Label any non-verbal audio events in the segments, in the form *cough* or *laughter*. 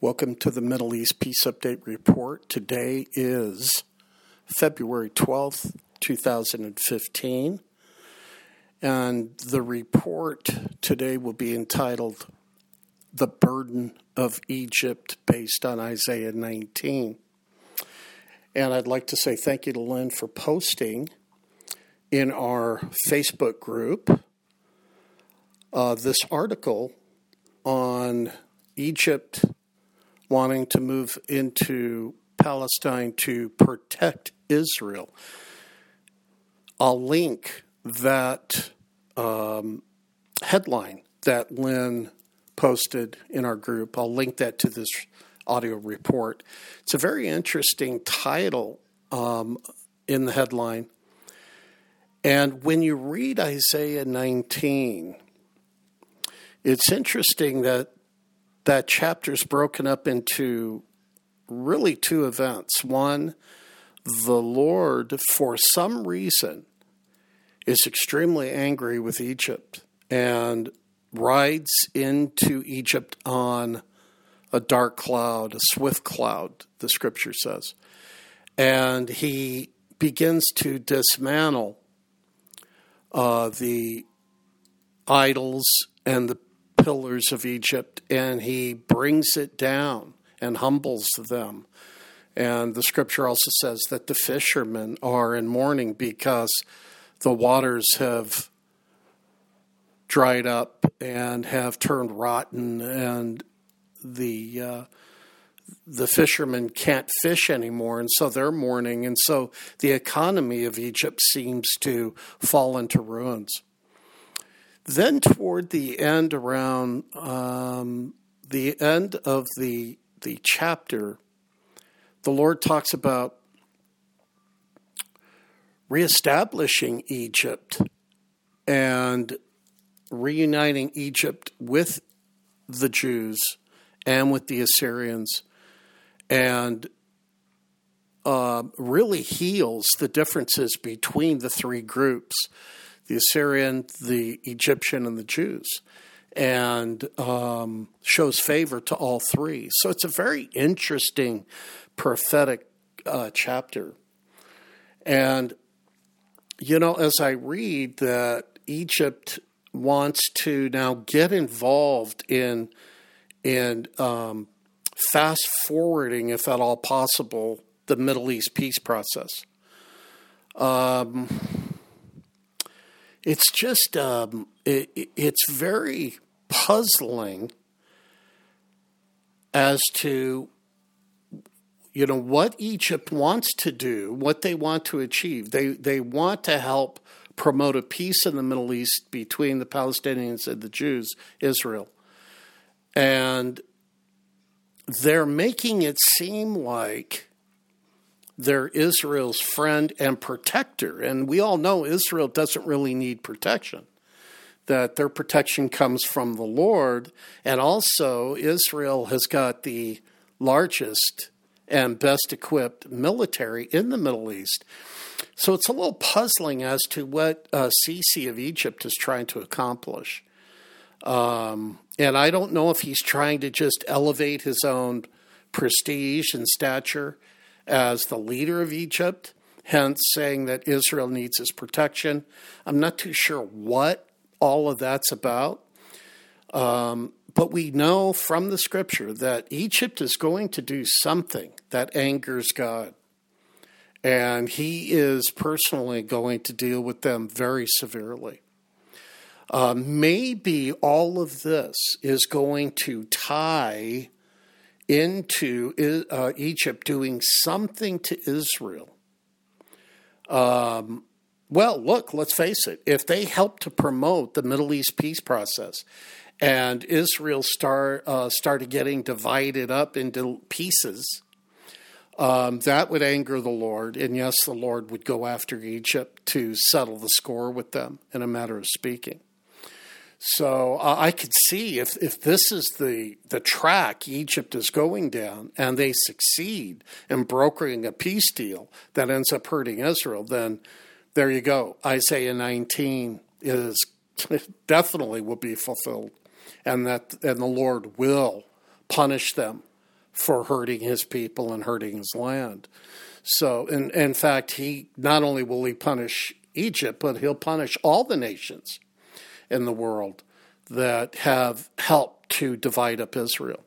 Welcome to the Middle East Peace Update Report. Today is February 12th, 2015. And the report today will be entitled The Burden of Egypt, based on Isaiah 19. And I'd like to say thank you to Lynn for posting in our Facebook group uh, this article on Egypt wanting to move into Palestine to protect Israel. I'll link that um, headline that Lynn posted in our group. I'll link that to this audio report. It's a very interesting title um, in the headline. And when you read Isaiah 19, it's interesting that that chapter is broken up into really two events. One, the Lord, for some reason, is extremely angry with Egypt and rides into Egypt on a dark cloud, a swift cloud, the scripture says. And he begins to dismantle uh, the idols and the pillars of Egypt, and he brings it down and humbles them. And the scripture also says that the fishermen are in mourning because the waters have dried up and have turned rotten, and the uh, the fishermen can't fish anymore, and so they're mourning, and so the economy of Egypt seems to fall into ruins. Then, toward the end, around um, the end of the the chapter, the Lord talks about reestablishing Egypt and reuniting Egypt with the Jews and with the Assyrians, and uh, really heals the differences between the three groups the Assyrian, the Egyptian, and the Jews, and um, shows favor to all three. So it's a very interesting prophetic uh, chapter. And, you know, as I read that Egypt wants to now get involved in in um, fast forwarding, if at all possible, the Middle East peace process. Um, it's just um, it, it's very puzzling as to you know what Egypt wants to do, what they want to achieve. They they want to help promote a peace in the Middle East between the Palestinians and the Jews, Israel. And they're making it seem like they're Israel's friend and protector. And we all know Israel doesn't really need protection, that their protection comes from the Lord. And also, Israel has got the largest and best equipped military in the Middle East. So it's a little puzzling as to what uh, Sisi of Egypt is trying to accomplish. Um, and I don't know if he's trying to just elevate his own prestige and stature as the leader of Egypt, hence saying that Israel needs his protection. I'm not too sure what all of that's about. Um, but we know from the scripture that Egypt is going to do something that angers God. And he is personally going to deal with them very severely. Uh, maybe all of this is going to tie into uh, Egypt doing something to Israel. Um, well, look, let's face it. If they help to promote the Middle East peace process and Israel start, uh, started getting divided up into pieces, um, that would anger the Lord. And yes, the Lord would go after Egypt to settle the score with them in a matter of speaking. So uh, I could see if, if this is the, the track Egypt is going down and they succeed in brokering a peace deal that ends up hurting Israel, then there you go. Isaiah 19 is *laughs* definitely will be fulfilled and that and the Lord will punish them for hurting his people and hurting his land. So, in, in fact, he not only will he punish Egypt, but he'll punish all the nations in the world that have helped to divide up Israel.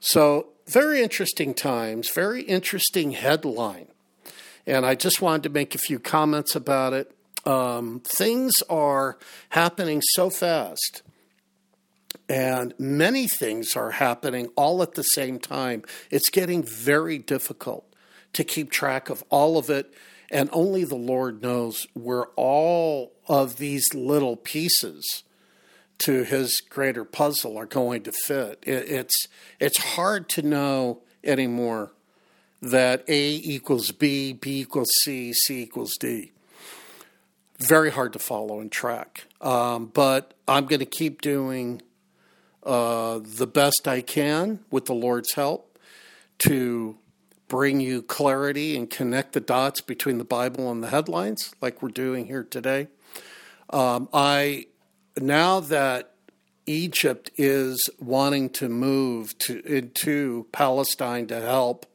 So, very interesting times, very interesting headline. And I just wanted to make a few comments about it. Um, things are happening so fast, and many things are happening all at the same time. It's getting very difficult to keep track of all of it, and only the Lord knows where all of these little pieces to his greater puzzle are going to fit. It, it's it's hard to know anymore that A equals B, B equals C, C equals D. Very hard to follow and track. Um, but I'm going to keep doing uh, the best I can with the Lord's help to bring you clarity and connect the dots between the Bible and the headlines, like we're doing here today. Um, I now that Egypt is wanting to move to into Palestine to help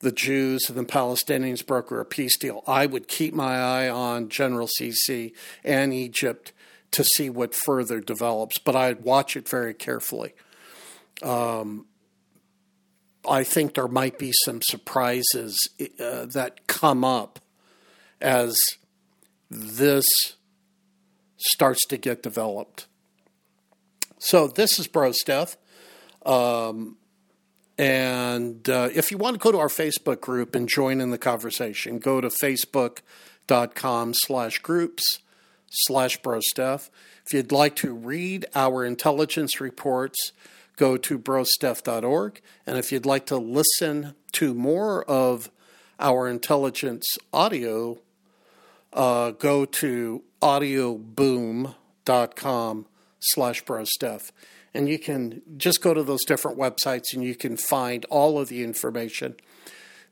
the Jews and the Palestinians broker a peace deal, I would keep my eye on General Sisi and Egypt to see what further develops, but I'd watch it very carefully. Um, I think there might be some surprises uh, that come up as this starts to get developed. So this is Bro Steph. Um, and uh, if you want to go to our Facebook group and join in the conversation, go to facebook.com slash groups slash brosteph. If you'd like to read our intelligence reports, go to brosteph.org. And if you'd like to listen to more of our intelligence audio, uh, go to audioboom.com slash brosteph. And you can just go to those different websites and you can find all of the information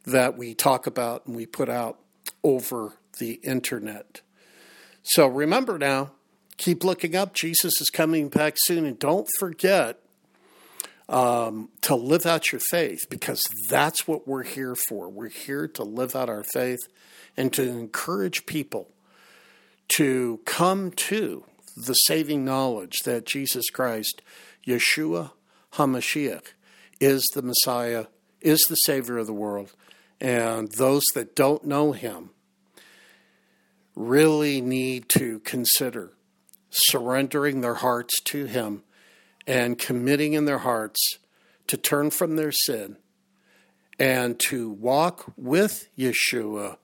that we talk about and we put out over the internet. So remember now, keep looking up. Jesus is coming back soon. And don't forget um, to live out your faith because that's what we're here for. We're here to live out our faith and to encourage people to come to the saving knowledge that Jesus Christ Yeshua HaMashiach is the Messiah, is the Savior of the world. And those that don't know him really need to consider surrendering their hearts to him and committing in their hearts to turn from their sin and to walk with Yeshua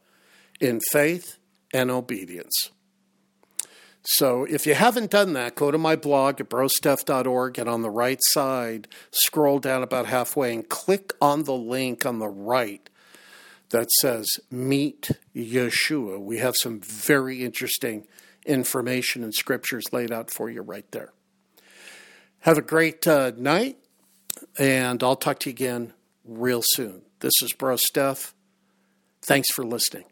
in faith and obedience. So if you haven't done that, go to my blog at brosteph.org and on the right side, scroll down about halfway and click on the link on the right that says Meet Yeshua. We have some very interesting information and scriptures laid out for you right there. Have a great uh, night, and I'll talk to you again real soon. This is Bro Steph. Thanks for listening.